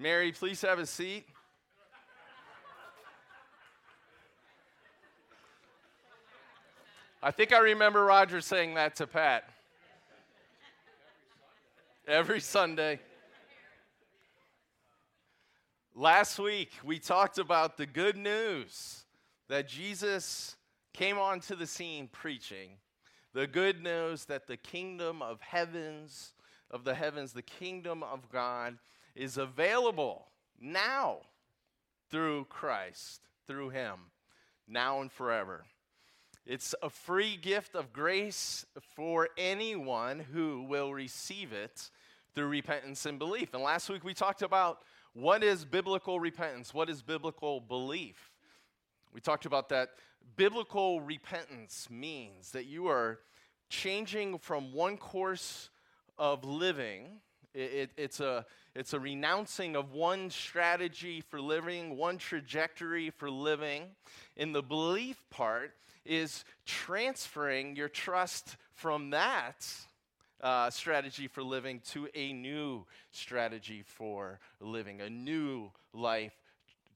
Mary, please have a seat. I think I remember Roger saying that to Pat. Every Sunday. Last week, we talked about the good news that Jesus came onto the scene preaching. The good news that the kingdom of heavens, of the heavens, the kingdom of God is available now through Christ, through Him, now and forever. It's a free gift of grace for anyone who will receive it through repentance and belief. And last week we talked about what is biblical repentance? What is biblical belief? We talked about that. Biblical repentance means that you are changing from one course of living. It, it, it's, a, it's a renouncing of one strategy for living, one trajectory for living. In the belief part, is transferring your trust from that uh, strategy for living to a new strategy for living, a new life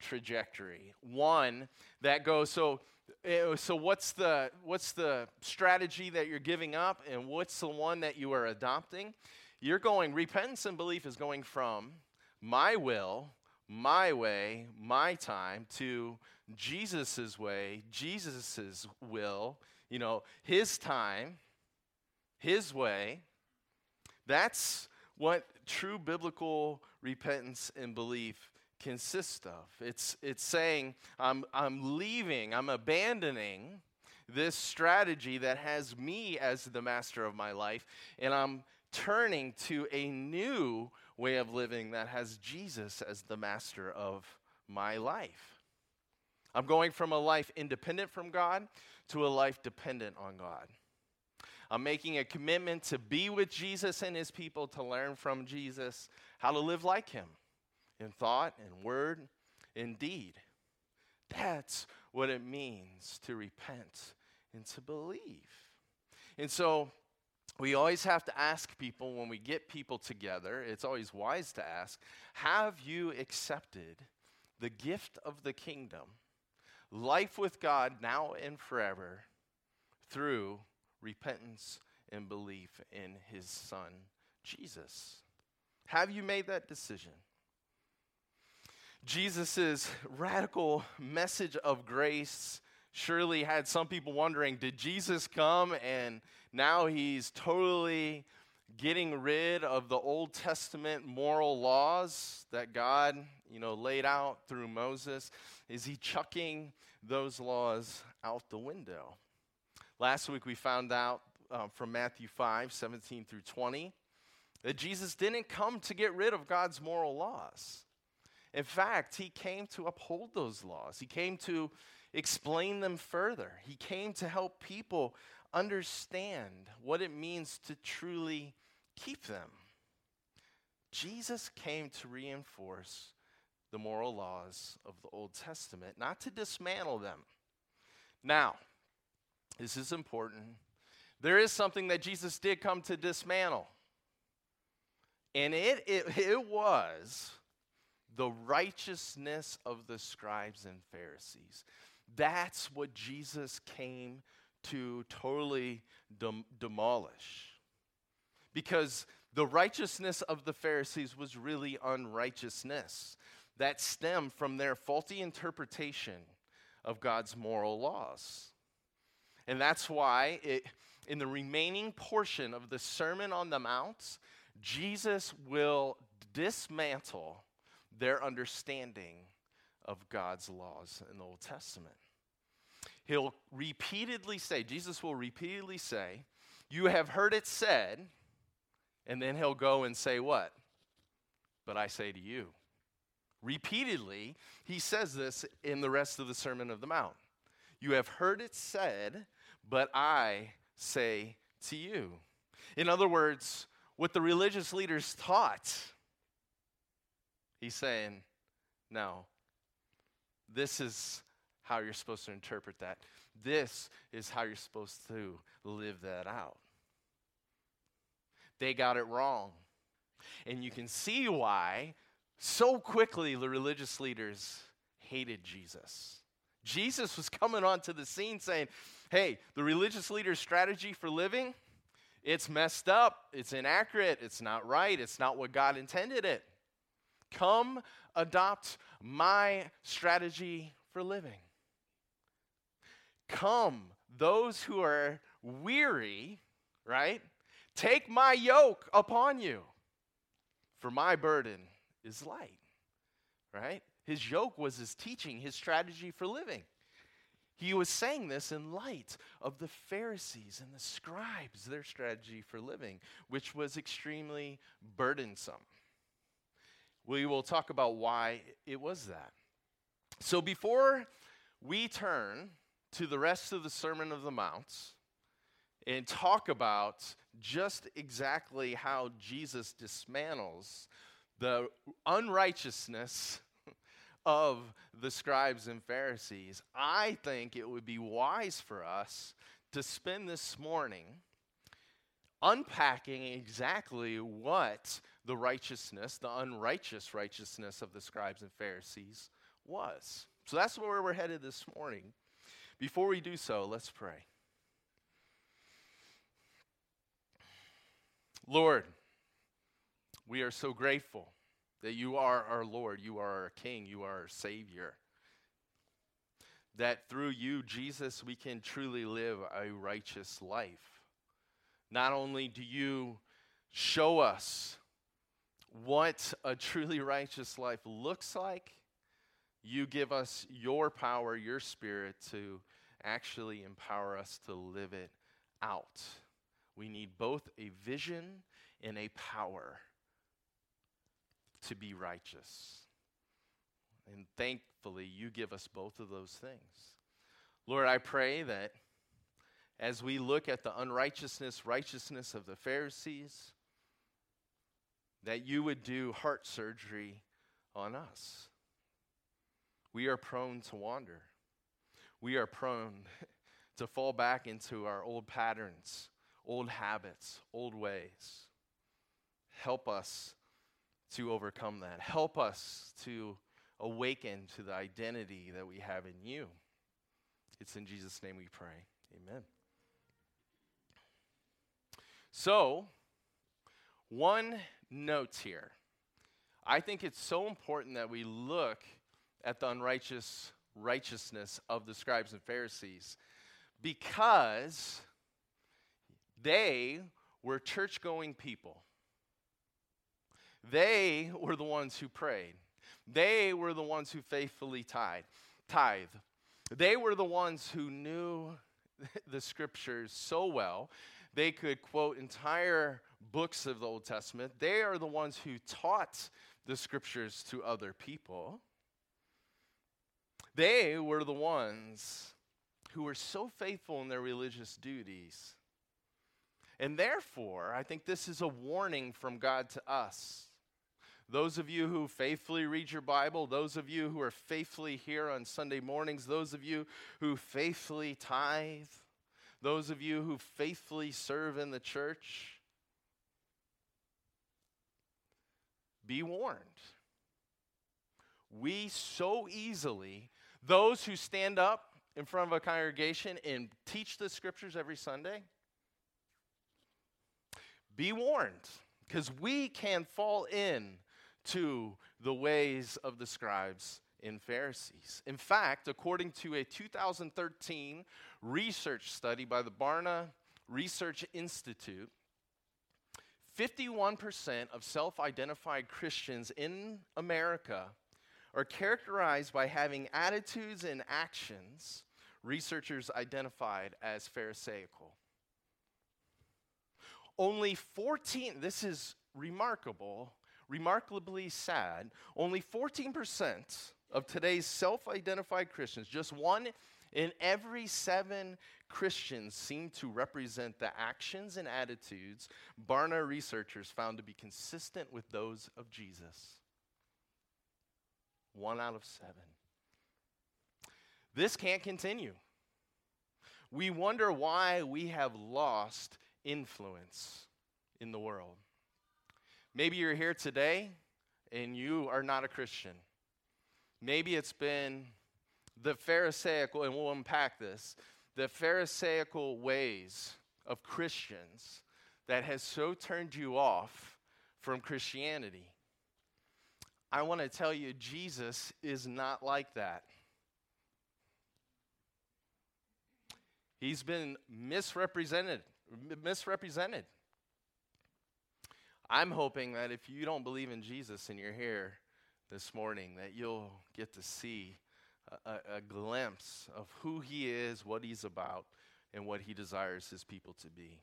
trajectory. One that goes so. Eh, so what's the what's the strategy that you're giving up, and what's the one that you are adopting? You're going repentance and belief is going from my will, my way, my time to Jesus' way, Jesus' will, you know, his time, his way. That's what true biblical repentance and belief consists of. It's, it's saying, I'm, I'm leaving, I'm abandoning this strategy that has me as the master of my life, and I'm turning to a new way of living that has Jesus as the master of my life. I'm going from a life independent from God to a life dependent on God. I'm making a commitment to be with Jesus and his people, to learn from Jesus how to live like him in thought and word and deed. That's what it means to repent and to believe. And so we always have to ask people when we get people together, it's always wise to ask, have you accepted the gift of the kingdom? life with God now and forever through repentance and belief in his son, Jesus. Have you made that decision? Jesus' radical message of grace surely had some people wondering did Jesus come and now he's totally getting rid of the Old Testament moral laws that God, you know, laid out through Moses? Is he chucking those laws out the window? Last week we found out uh, from Matthew 5 17 through 20 that Jesus didn't come to get rid of God's moral laws. In fact, he came to uphold those laws, he came to explain them further. He came to help people understand what it means to truly keep them. Jesus came to reinforce the moral laws of the Old Testament, not to dismantle them. Now, this is important. There is something that Jesus did come to dismantle. And it, it, it was the righteousness of the scribes and Pharisees. That's what Jesus came to totally dem- demolish because the righteousness of the Pharisees was really unrighteousness that stemmed from their faulty interpretation of God's moral laws. And that's why it, in the remaining portion of the Sermon on the Mount, Jesus will dismantle their understanding of God's laws in the Old Testament. He'll repeatedly say, Jesus will repeatedly say, You have heard it said, and then he'll go and say, What? But I say to you. Repeatedly, he says this in the rest of the Sermon of the Mount. You have heard it said, but I say to you. In other words, what the religious leaders taught, he's saying, no, this is how you're supposed to interpret that. This is how you're supposed to live that out they got it wrong. And you can see why So quickly, the religious leaders hated Jesus. Jesus was coming onto the scene saying, Hey, the religious leader's strategy for living, it's messed up, it's inaccurate, it's not right, it's not what God intended it. Come adopt my strategy for living. Come, those who are weary, right? Take my yoke upon you, for my burden is light, right? His yoke was his teaching, his strategy for living. He was saying this in light of the Pharisees and the scribes, their strategy for living, which was extremely burdensome. We will talk about why it was that. So before we turn to the rest of the Sermon of the Mount and talk about just exactly how Jesus dismantles the unrighteousness of the scribes and Pharisees, I think it would be wise for us to spend this morning unpacking exactly what the righteousness, the unrighteous righteousness of the scribes and Pharisees was. So that's where we're headed this morning. Before we do so, let's pray. Lord, we are so grateful that you are our Lord, you are our King, you are our Savior. That through you, Jesus, we can truly live a righteous life. Not only do you show us what a truly righteous life looks like, you give us your power, your spirit to actually empower us to live it out. We need both a vision and a power to be righteous. And thankfully, you give us both of those things. Lord, I pray that as we look at the unrighteousness, righteousness of the Pharisees, that you would do heart surgery on us. We are prone to wander. We are prone to fall back into our old patterns, old habits, old ways. Help us to overcome that. Help us to awaken to the identity that we have in you. It's in Jesus' name we pray. Amen. So, one note here. I think it's so important that we look at the unrighteous righteousness of the scribes and Pharisees because they were church going people. They were the ones who prayed. They were the ones who faithfully tithe. tithe. They were the ones who knew the scriptures so well. They could quote entire books of the Old Testament. They are the ones who taught the scriptures to other people. They were the ones who were so faithful in their religious duties. And therefore, I think this is a warning from God to us. Those of you who faithfully read your Bible, those of you who are faithfully here on Sunday mornings, those of you who faithfully tithe, those of you who faithfully serve in the church, be warned. We so easily, those who stand up in front of a congregation and teach the scriptures every Sunday, be warned because we can fall in to the ways of the scribes and Pharisees. In fact, according to a 2013 research study by the Barna Research Institute, 51% of self identified Christians in America are characterized by having attitudes and actions researchers identified as Pharisaical. Only 14, this is remarkable, remarkably sad, only 14% of today's self identified Christians, just one in every seven Christians, seem to represent the actions and attitudes Barna researchers found to be consistent with those of Jesus. One out of seven. This can't continue. We wonder why we have lost influence in the world. Maybe you're here today and you are not a Christian. Maybe it's been the Pharisaical, and we'll unpack this, the Pharisaical ways of Christians that has so turned you off from Christianity. I want to tell you, Jesus is not like that. He's been misrepresented. Misrepresented. I'm hoping that if you don't believe in Jesus and you're here this morning, that you'll get to see a, a, glimpse of who he is, what he's about, and what he desires his people to be.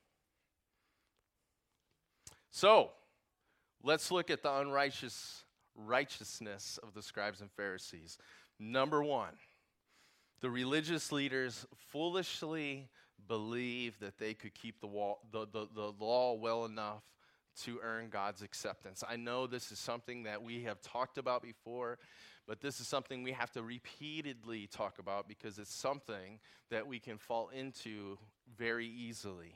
So, let's look at the unrighteous righteousness of the scribes and Pharisees. Number one, the religious leaders foolishly believed that they could keep the, wall, the, the, the law well enough to earn God's acceptance. I know this is something that we have talked about before, but this is something we have to repeatedly talk about because it's something that we can fall into very easily.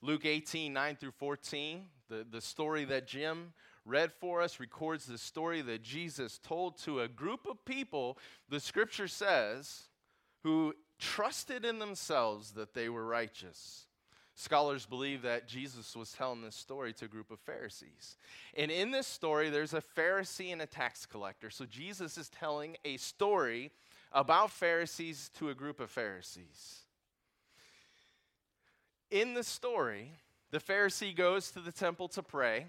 Luke 18, 9 through 14, the, the story that Jim read for us records the story that Jesus told to a group of people, the scripture says, who trusted in themselves that they were righteous. Scholars believe that Jesus was telling this story to a group of Pharisees. And in this story, there's a Pharisee and a tax collector. So Jesus is telling a story about Pharisees to a group of Pharisees. In the story, the Pharisee goes to the temple to pray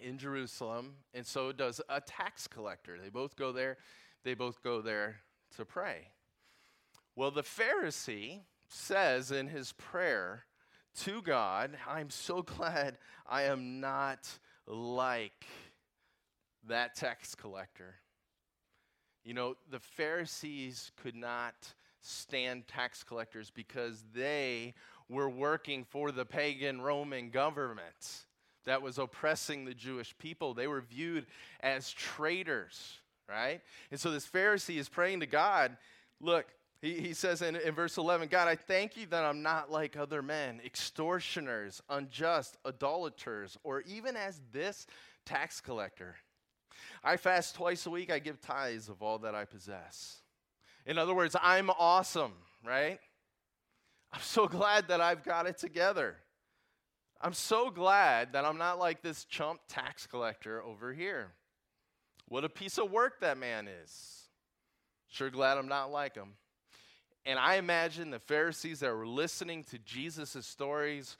in Jerusalem, and so does a tax collector. They both go there, they both go there to pray. Well, the Pharisee says in his prayer to God, I'm so glad I am not like that tax collector. You know, the Pharisees could not stand tax collectors because they were working for the pagan Roman government that was oppressing the Jewish people. They were viewed as traitors, right? And so this Pharisee is praying to God, look, he, he says in, in verse 11, God, I thank you that I'm not like other men, extortioners, unjust, idolaters, or even as this tax collector. I fast twice a week, I give tithes of all that I possess. In other words, I'm awesome, right? I'm so glad that I've got it together. I'm so glad that I'm not like this chump tax collector over here. What a piece of work that man is. Sure glad I'm not like him. And I imagine the Pharisees that were listening to Jesus' stories,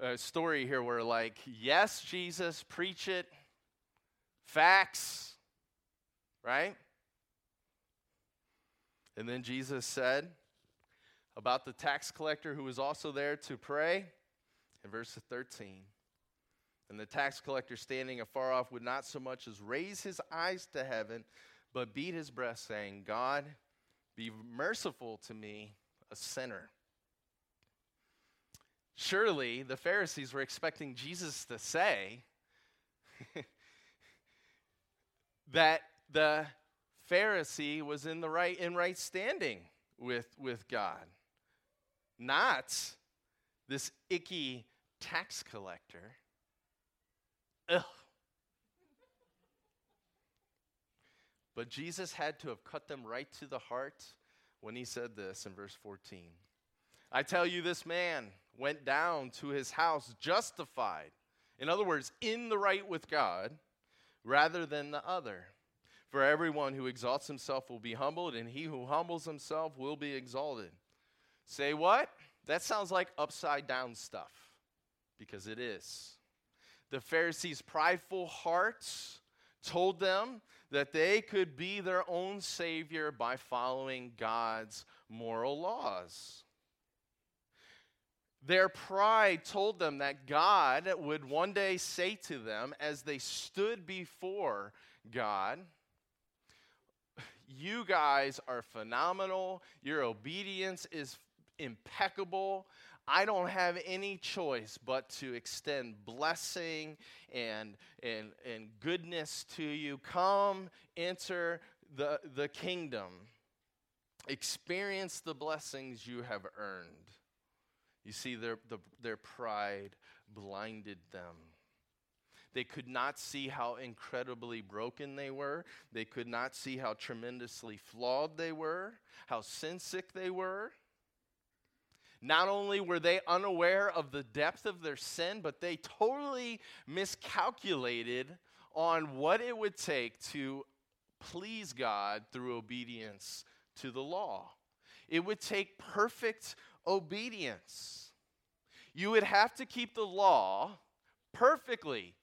uh, story here were like, yes, Jesus, preach it, facts, right? And then Jesus said about the tax collector who was also there to pray in verse 13. And the tax collector standing afar off would not so much as raise his eyes to heaven, but beat his breast, saying, God, be merciful to me, a sinner. Surely the Pharisees were expecting Jesus to say that the Pharisee was in the right in right standing with, with God. Not this icky tax collector. Ugh. But Jesus had to have cut them right to the heart when he said this in verse 14. I tell you, this man went down to his house justified. In other words, in the right with God, rather than the other. For everyone who exalts himself will be humbled, and he who humbles himself will be exalted. Say what? That sounds like upside down stuff, because it is. The Pharisees' prideful hearts told them that they could be their own savior by following God's moral laws. Their pride told them that God would one day say to them as they stood before God, You guys are phenomenal. Your obedience is impeccable. I don't have any choice but to extend blessing and, and, and goodness to you. Come, enter the, the kingdom, experience the blessings you have earned. You see, their, the, their pride blinded them. They could not see how incredibly broken they were. They could not see how tremendously flawed they were, how sin sick they were. Not only were they unaware of the depth of their sin, but they totally miscalculated on what it would take to please God through obedience to the law. It would take perfect obedience. You would have to keep the law perfectly.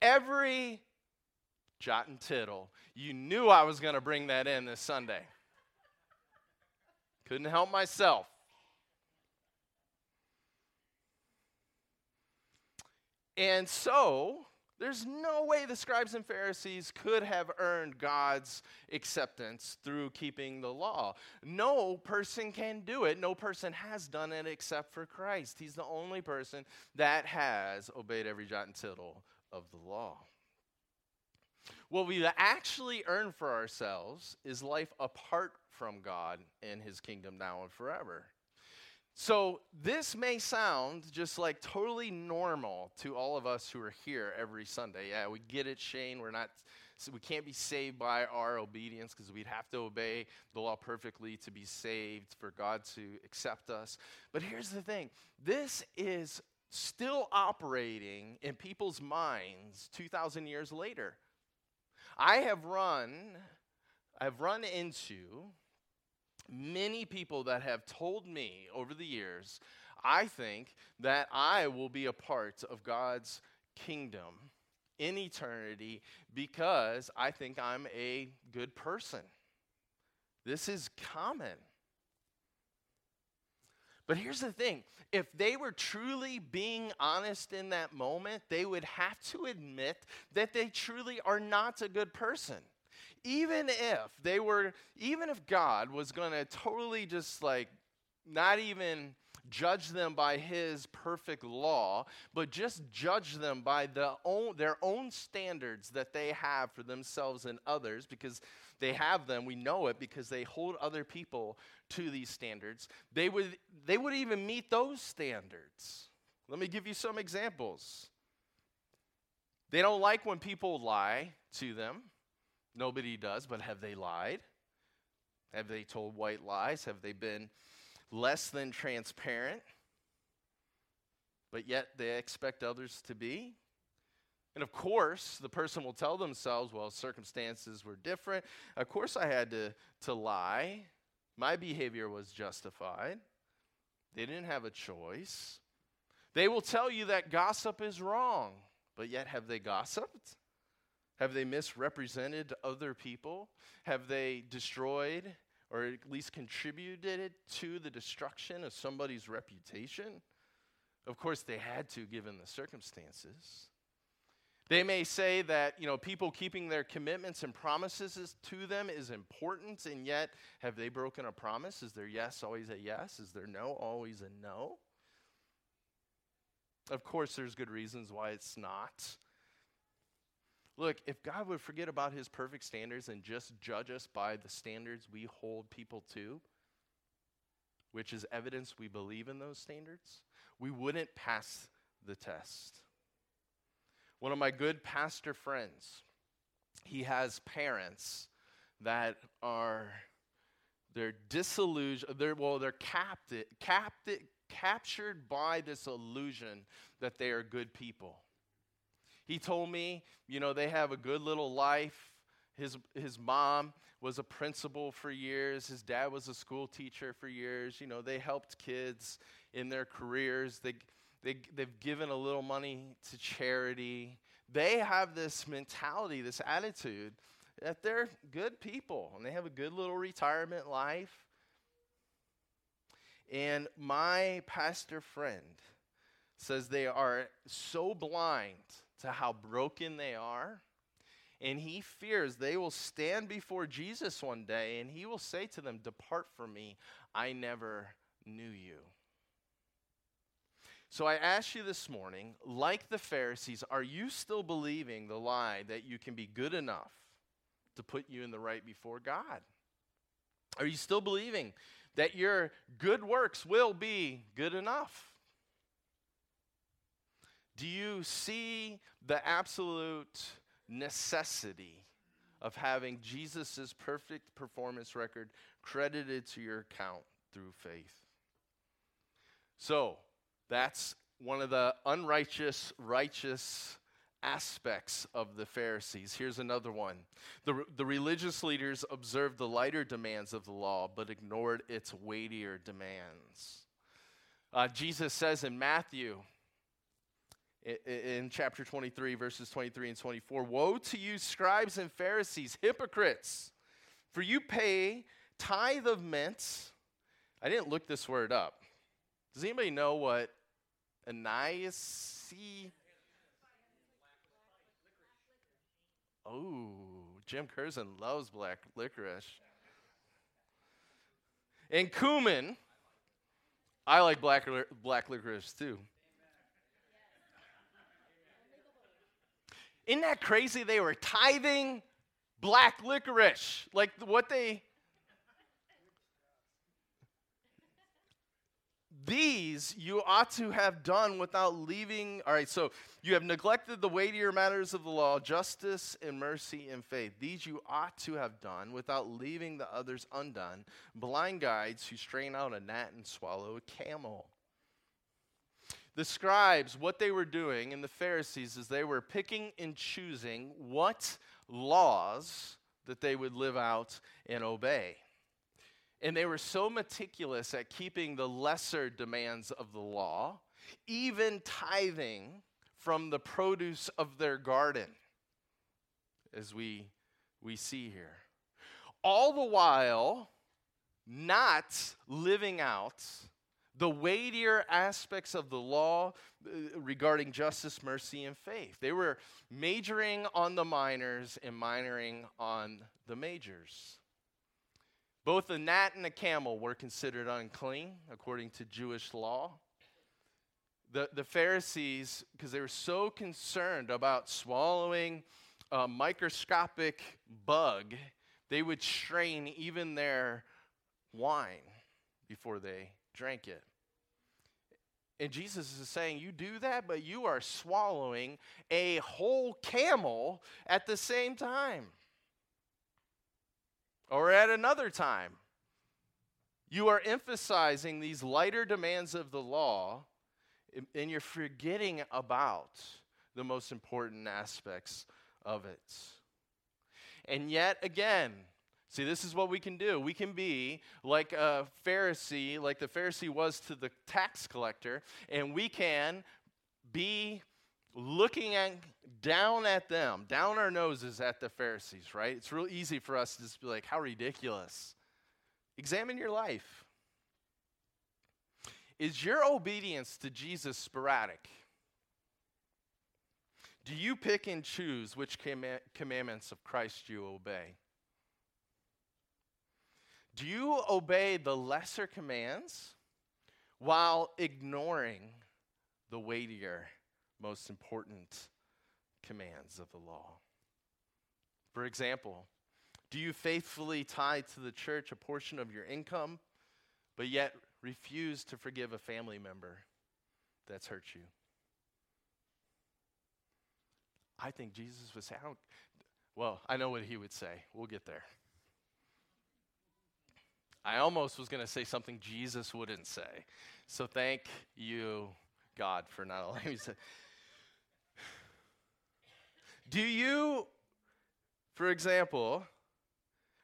Every jot and tittle. You knew I was going to bring that in this Sunday. Couldn't help myself. And so, there's no way the scribes and Pharisees could have earned God's acceptance through keeping the law. No person can do it. No person has done it except for Christ. He's the only person that has obeyed every jot and tittle of the law. What we actually earn for ourselves is life apart from God and his kingdom now and forever. So, this may sound just like totally normal to all of us who are here every Sunday. Yeah, we get it, Shane. We're not, we can't be saved by our obedience because we'd have to obey the law perfectly to be saved, for God to accept us. But here's the thing this is still operating in people's minds 2,000 years later. I have run, I've run into many people that have told me over the years, I think that I will be a part of God's kingdom in eternity because I think I'm a good person. This is common. But here's the thing if they were truly being honest in that moment, they would have to admit that they truly are not a good person even if they were, even if God was going to totally just like not even judge them by his perfect law, but just judge them by the own, their own standards that they have for themselves and others, because they have them, we know it, because they hold other people to these standards. They would, they would even meet those standards. Let me give you some examples. They don't like when people lie to them. Nobody does, but have they lied? Have they told white lies? Have they been less than transparent? But yet they expect others to be? And of course, the person will tell themselves, well, circumstances were different. Of course, I had to, to lie. My behavior was justified. They didn't have a choice. They will tell you that gossip is wrong, but yet have they gossiped? Have they misrepresented other people? Have they destroyed or at least contributed to the destruction of somebody's reputation? Of course, they had to, given the circumstances. They may say that, you know, people keeping their commitments and promises to them is important, and yet have they broken a promise? Is their yes always a yes? Is their no always a no? Of course, there's good reasons why it's not. Look, if God would forget about his perfect standards and just judge us by the standards we hold people to, which is evidence we believe in those standards, we wouldn't pass the test. One of my good pastor friends, he has parents that are they're disillusioned, they're well, they're captive, captive, captured by this illusion that they are good people. He told me, you know, they have a good little life. His, his mom was a principal for years. His dad was a school teacher for years. You know, they helped kids in their careers. They, they, they've given a little money to charity. They have this mentality, this attitude that they're good people and they have a good little retirement life. And my pastor friend says they are so blind to how broken they are. And he fears they will stand before Jesus one day and he will say to them, Depart from me, I never knew you. So I ask you this morning, like the Pharisees, are you still believing the lie that you can be good enough to put you in the right before God? Are you still believing that your good works will be good enough? Do you see the absolute necessity of having Jesus' perfect performance record credited to your account through faith? So, that's one of the unrighteous, righteous aspects of the Pharisees. Here's another one. The, the religious leaders observed the lighter demands of the law, but ignored its weightier demands. Uh, Jesus says in Matthew, in chapter 23, verses 23 and 24 Woe to you, scribes and Pharisees, hypocrites, for you pay tithe of mint. I didn't look this word up. Does anybody know what anise? Oh, Jim Curzon loves black licorice. And cumin, I like black, black licorice too. Isn't that crazy? They were tithing black licorice. Like what they. These you ought to have done without leaving. All right, so you have neglected the weightier matters of the law, justice and mercy and faith. These you ought to have done without leaving the others undone. Blind guides who strain out a gnat and swallow a camel the scribes, what they were doing, and the Pharisees, is they were picking and choosing what laws that they would live out and obey. And they were so meticulous at keeping the lesser demands of the law, even tithing from the produce of their garden, as we, we see here. All the while, not living out the weightier aspects of the law uh, regarding justice, mercy, and faith. They were majoring on the minors and minoring on the majors. Both a gnat and a camel were considered unclean according to Jewish law. The, the Pharisees, because they were so concerned about swallowing a microscopic bug, they would strain even their wine before they drank it. And Jesus is saying, You do that, but you are swallowing a whole camel at the same time. Or at another time. You are emphasizing these lighter demands of the law, and you're forgetting about the most important aspects of it. And yet again, See, this is what we can do. We can be like a Pharisee, like the Pharisee was to the tax collector, and we can be looking at, down at them, down our noses at the Pharisees, right? It's real easy for us to just be like, how ridiculous. Examine your life. Is your obedience to Jesus sporadic? Do you pick and choose which commandments of Christ you obey? Do you obey the lesser commands while ignoring the weightier, most important commands of the law? For example, do you faithfully tie to the church a portion of your income, but yet refuse to forgive a family member that's hurt you? I think Jesus was out. Well, I know what he would say. We'll get there. I almost was going to say something Jesus wouldn't say. So thank you, God, for not allowing me to say. Do you, for example,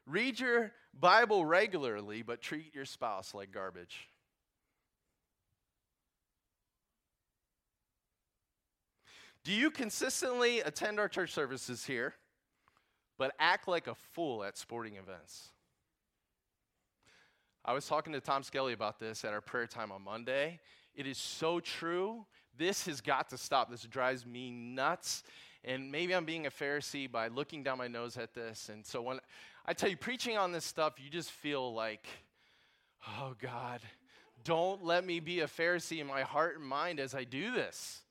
read your Bible regularly but treat your spouse like garbage? Do you consistently attend our church services here but act like a fool at sporting events? I was talking to Tom Skelly about this at our prayer time on Monday. It is so true. This has got to stop. This drives me nuts. And maybe I'm being a Pharisee by looking down my nose at this. And so when I tell you, preaching on this stuff, you just feel like, oh God, don't let me be a Pharisee in my heart and mind as I do this.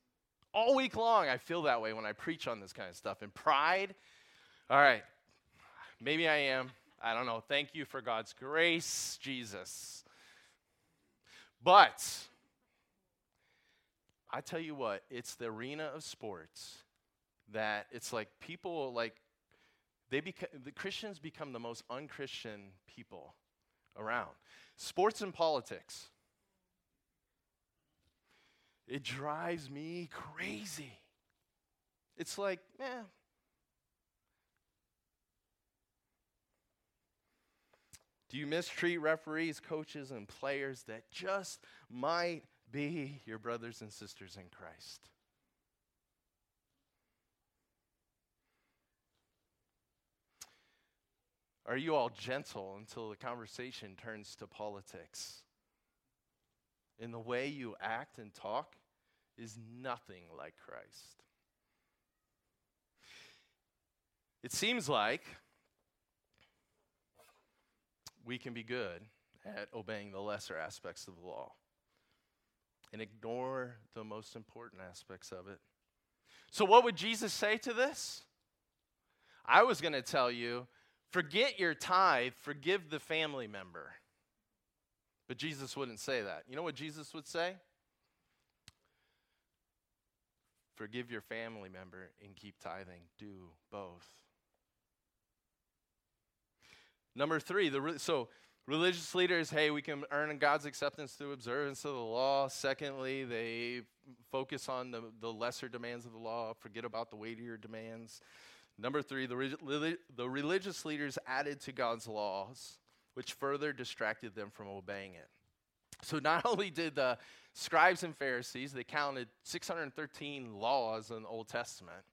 All week long, I feel that way when I preach on this kind of stuff. And pride, all right, maybe I am. I don't know. Thank you for God's grace, Jesus. But I tell you what, it's the arena of sports that it's like people like they become the Christians become the most unchristian people around. Sports and politics. It drives me crazy. It's like, eh. Do you mistreat referees, coaches, and players that just might be your brothers and sisters in Christ? Are you all gentle until the conversation turns to politics? In the way you act and talk is nothing like Christ. It seems like we can be good at obeying the lesser aspects of the law and ignore the most important aspects of it. So, what would Jesus say to this? I was going to tell you forget your tithe, forgive the family member. But Jesus wouldn't say that. You know what Jesus would say? Forgive your family member and keep tithing. Do both. Number three, the so religious leaders, hey, we can earn God's acceptance through observance of the law. Secondly, they focus on the, the lesser demands of the law, forget about the weightier demands. Number three, the, the religious leaders added to God's laws, which further distracted them from obeying it. So not only did the scribes and Pharisees, they counted 613 laws in the Old Testament.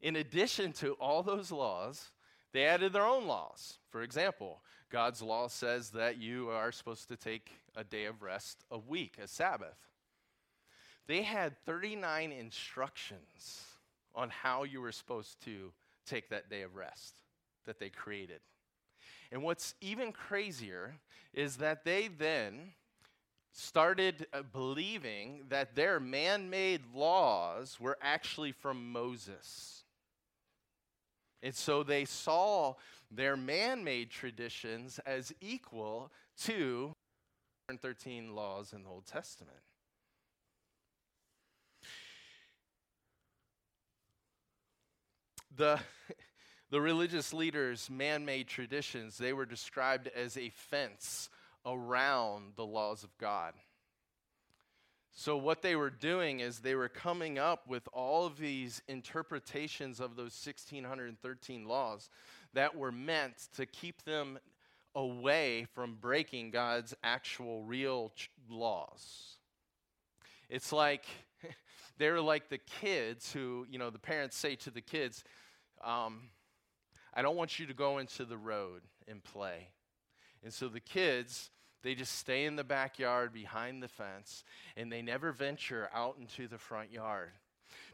In addition to all those laws, they added their own laws. For example, God's law says that you are supposed to take a day of rest a week, a Sabbath. They had 39 instructions on how you were supposed to take that day of rest that they created. And what's even crazier is that they then started uh, believing that their man made laws were actually from Moses. And so they saw their man made traditions as equal to 13 laws in the Old Testament. The, the religious leaders' man made traditions, they were described as a fence around the laws of God. So, what they were doing is they were coming up with all of these interpretations of those 1613 laws that were meant to keep them away from breaking God's actual real ch- laws. It's like they're like the kids who, you know, the parents say to the kids, um, I don't want you to go into the road and play. And so the kids, they just stay in the backyard behind the fence and they never venture out into the front yard.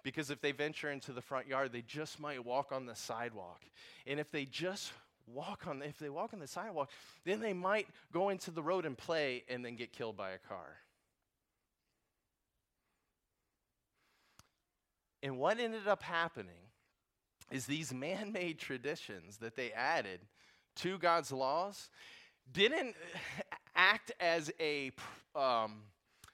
Because if they venture into the front yard, they just might walk on the sidewalk. And if they just walk on if they walk on the sidewalk, then they might go into the road and play and then get killed by a car. And what ended up happening is these man-made traditions that they added to God's laws didn't act as a um,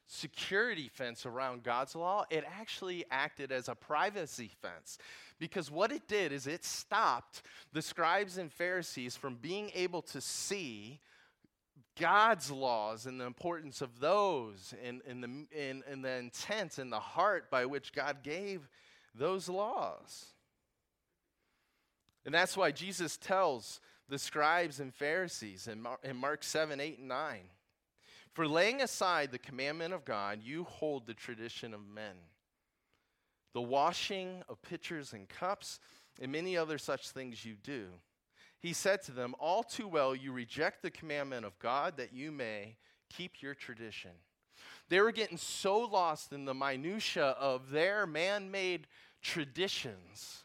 security fence around God's law, it actually acted as a privacy fence. Because what it did is it stopped the scribes and Pharisees from being able to see God's laws and the importance of those and, and, the, and, and the intent and the heart by which God gave those laws. And that's why Jesus tells the scribes and Pharisees in, in Mark 7, 8, and 9. For laying aside the commandment of God, you hold the tradition of men. The washing of pitchers and cups, and many other such things you do. He said to them, All too well, you reject the commandment of God that you may keep your tradition. They were getting so lost in the minutitia of their man made traditions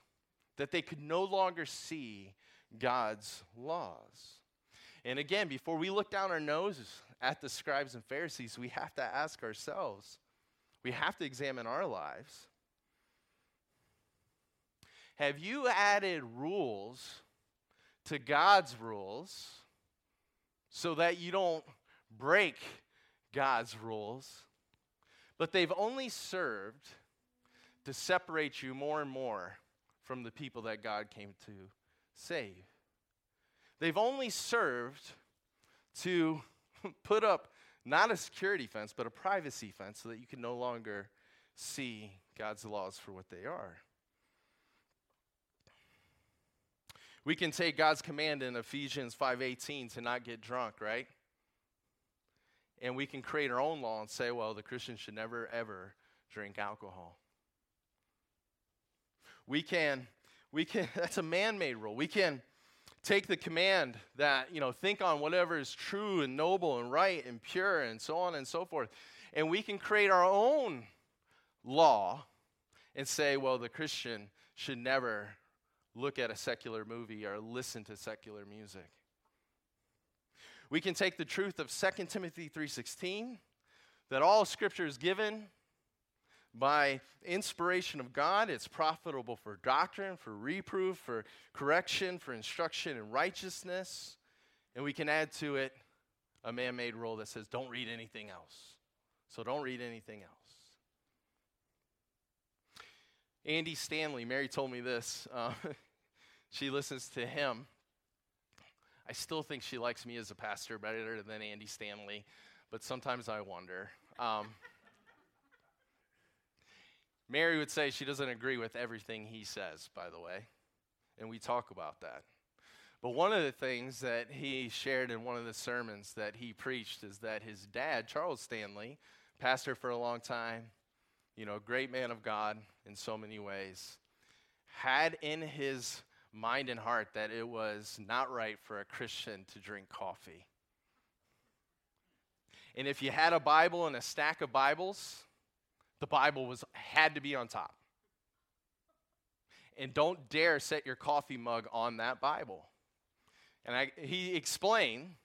that they could no longer see God's laws. And again, before we look down our noses at the scribes and Pharisees, we have to ask ourselves, we have to examine our lives. Have you added rules to God's rules so that you don't break God's rules But they've only served to separate you more and more from the people that God came to save. They've only served to put up not a security fence, but a privacy fence so that you can no longer see God's laws for what they are. We can take God's command in Ephesians 5:18 to not get drunk, right? And we can create our own law and say, well, the Christian should never ever drink alcohol. We can we can that's a man-made rule. We can take the command that, you know, think on whatever is true and noble and right and pure and so on and so forth. And we can create our own law and say, well, the Christian should never look at a secular movie or listen to secular music. We can take the truth of 2 Timothy 3:16 that all scripture is given by inspiration of God. It's profitable for doctrine, for reproof, for correction, for instruction in righteousness. And we can add to it a man made rule that says, don't read anything else. So don't read anything else. Andy Stanley, Mary told me this. Uh, she listens to him. I still think she likes me as a pastor better than Andy Stanley, but sometimes I wonder. Um, Mary would say she doesn't agree with everything he says, by the way, and we talk about that. But one of the things that he shared in one of the sermons that he preached is that his dad, Charles Stanley, pastor for a long time, you know, great man of God in so many ways, had in his mind and heart that it was not right for a Christian to drink coffee. And if you had a Bible and a stack of Bibles, the Bible was had to be on top. And don't dare set your coffee mug on that Bible. And I, he explained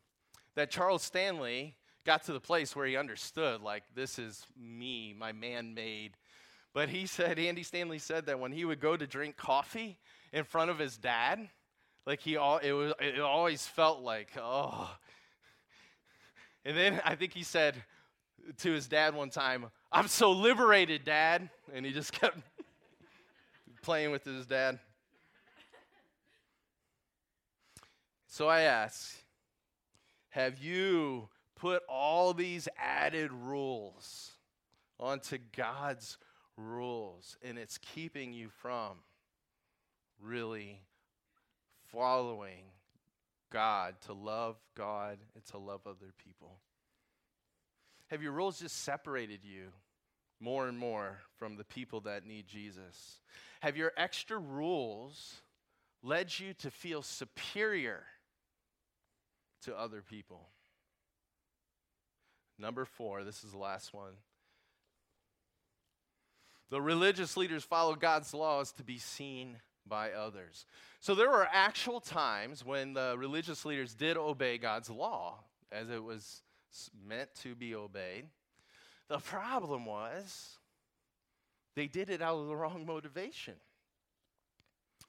that Charles Stanley got to the place where he understood, like, this is me, my man made. But he said, Andy Stanley said that when he would go to drink coffee in front of his dad, like he all it was it always felt like, oh. And then I think he said to his dad one time, I'm so liberated, Dad. And he just kept playing with his dad. So I ask, have you put all these added rules onto God's rules and it's keeping you from really following God, to love God and to love other people? Have your rules just separated you more and more from the people that need Jesus? Have your extra rules led you to feel superior to other people? Number four, this is the last one. The religious leaders followed God's laws to be seen by others. So there were actual times when the religious leaders did obey God's law as it was meant to be obeyed. The problem was they did it out of the wrong motivation,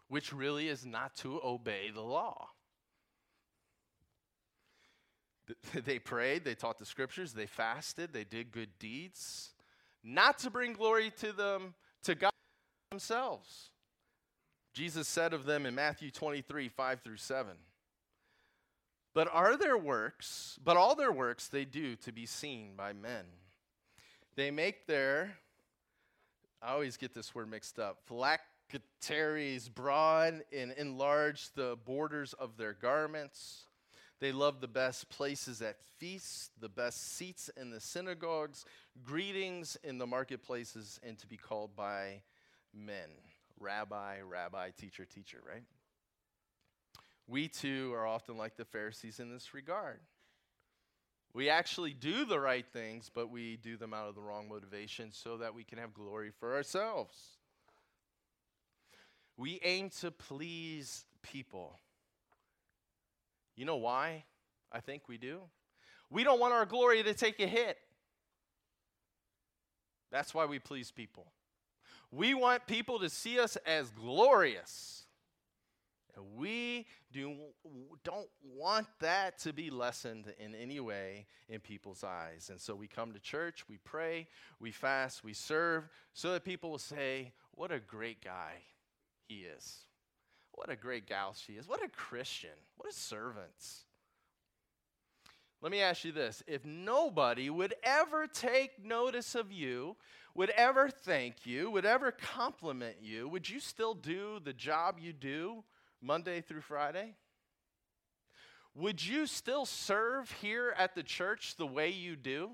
which really is not to obey the law. They prayed, they taught the scriptures, they fasted, they did good deeds, not to bring glory to them to God themselves. Jesus said of them in Matthew 23, 5 through 7. But are their works, but all their works they do to be seen by men. They make their, I always get this word mixed up, phylacteries broad and enlarge the borders of their garments. They love the best places at feasts, the best seats in the synagogues, greetings in the marketplaces, and to be called by men. Rabbi, rabbi, teacher, teacher, right? We too are often like the Pharisees in this regard. We actually do the right things, but we do them out of the wrong motivation so that we can have glory for ourselves. We aim to please people. You know why I think we do? We don't want our glory to take a hit. That's why we please people. We want people to see us as glorious We do, don't want that to be lessened in any way in people's eyes. And so we come to church, we pray, we fast, we serve, so that people will say, What a great guy he is. What a great gal she is. What a Christian. What a servant. Let me ask you this if nobody would ever take notice of you, would ever thank you, would ever compliment you, would you still do the job you do Monday through Friday? Would you still serve here at the church the way you do?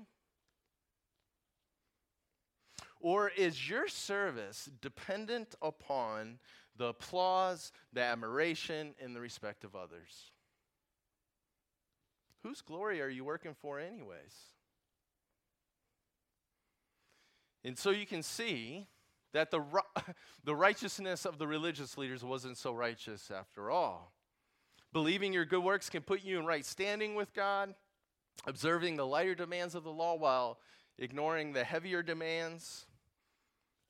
Or is your service dependent upon the applause, the admiration, and the respect of others? Whose glory are you working for, anyways? And so you can see that the, the righteousness of the religious leaders wasn't so righteous after all. Believing your good works can put you in right standing with God, observing the lighter demands of the law while ignoring the heavier demands,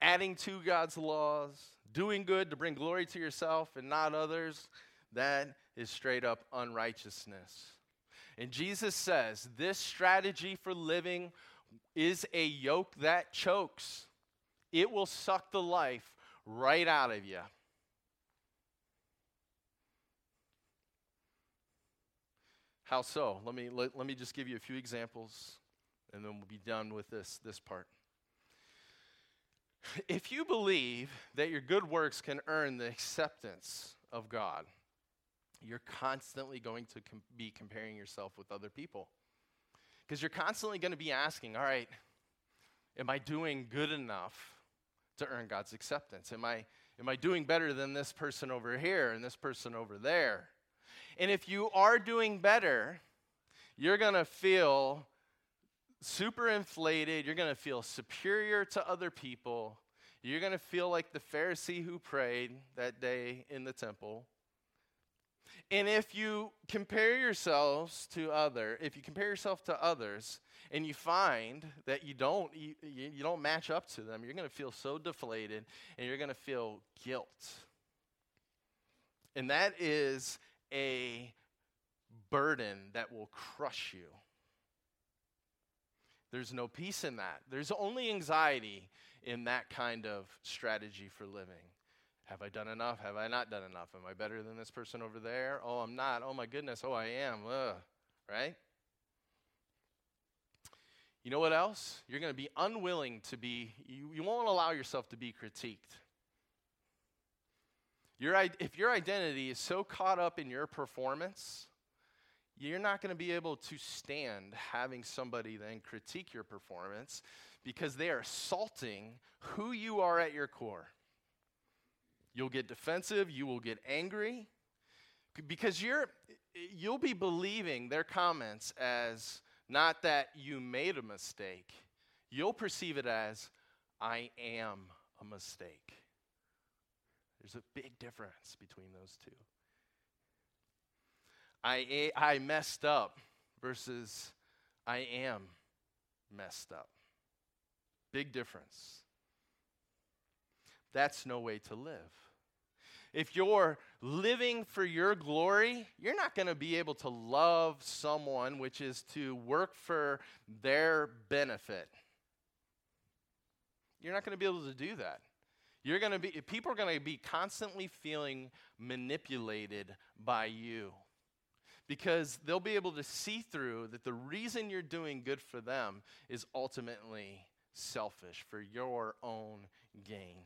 adding to God's laws, doing good to bring glory to yourself and not others, that is straight up unrighteousness. And Jesus says this strategy for living is a yoke that chokes, it will suck the life right out of you. How so? Let me, let, let me just give you a few examples and then we'll be done with this, this part. If you believe that your good works can earn the acceptance of God, you're constantly going to com- be comparing yourself with other people. Because you're constantly going to be asking, all right, am I doing good enough to earn God's acceptance? Am I, am I doing better than this person over here and this person over there? And if you are doing better, you're going to feel super inflated. You're going to feel superior to other people. You're going to feel like the Pharisee who prayed that day in the temple. And if you compare yourselves to other, if you compare yourself to others and you find that you don't you, you don't match up to them, you're going to feel so deflated and you're going to feel guilt. And that is a burden that will crush you. There's no peace in that. There's only anxiety in that kind of strategy for living. Have I done enough? Have I not done enough? Am I better than this person over there? Oh, I'm not. Oh, my goodness. Oh, I am. Ugh. Right? You know what else? You're going to be unwilling to be, you, you won't allow yourself to be critiqued. Your, if your identity is so caught up in your performance, you're not going to be able to stand having somebody then critique your performance because they are assaulting who you are at your core. You'll get defensive, you will get angry because you're you'll be believing their comments as not that you made a mistake. You'll perceive it as I am a mistake. There's a big difference between those two. I, I messed up versus I am messed up. Big difference. That's no way to live. If you're living for your glory, you're not going to be able to love someone, which is to work for their benefit. You're not going to be able to do that. You're going to be people are going to be constantly feeling manipulated by you. Because they'll be able to see through that the reason you're doing good for them is ultimately selfish for your own gain.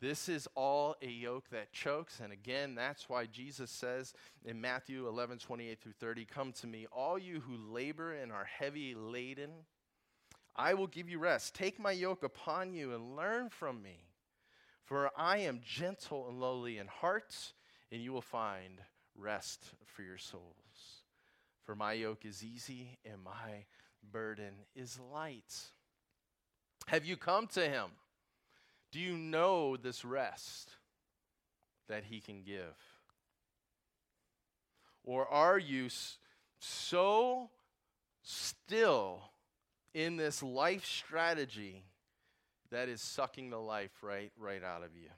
This is all a yoke that chokes. And again, that's why Jesus says in Matthew 11, 28 through 30, Come to me, all you who labor and are heavy laden. I will give you rest. Take my yoke upon you and learn from me. For I am gentle and lowly in heart, and you will find rest for your souls. For my yoke is easy and my burden is light. Have you come to him? Do you know this rest that He can give? Or are you so still in this life strategy that is sucking the life right, right out of you?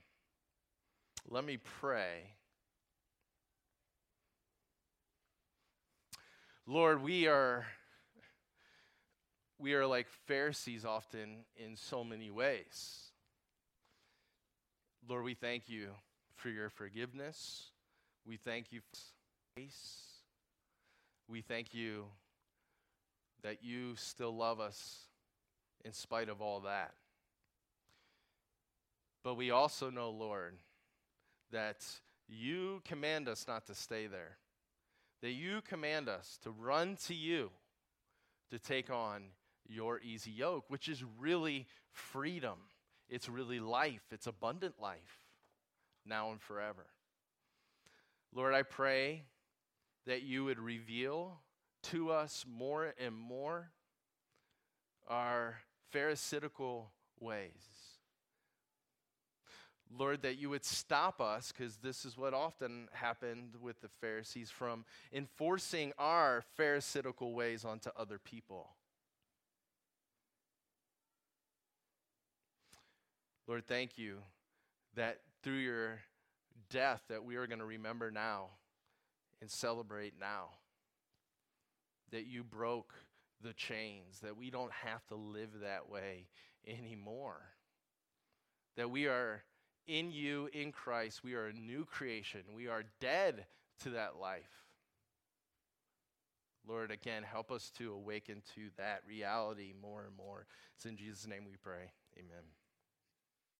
Let me pray. Lord, we are we are like Pharisees often in so many ways. Lord, we thank you for your forgiveness. We thank you for grace. We thank you that you still love us in spite of all that. But we also know, Lord, that you command us not to stay there, that you command us to run to you to take on your easy yoke, which is really freedom. It's really life, it's abundant life, now and forever. Lord, I pray that you would reveal to us more and more our Pharisaical ways. Lord, that you would stop us, because this is what often happened with the Pharisees, from enforcing our Pharisaical ways onto other people. Lord, thank you that through your death that we are going to remember now and celebrate now. That you broke the chains, that we don't have to live that way anymore. That we are in you, in Christ, we are a new creation. We are dead to that life. Lord, again, help us to awaken to that reality more and more. It's in Jesus' name we pray. Amen.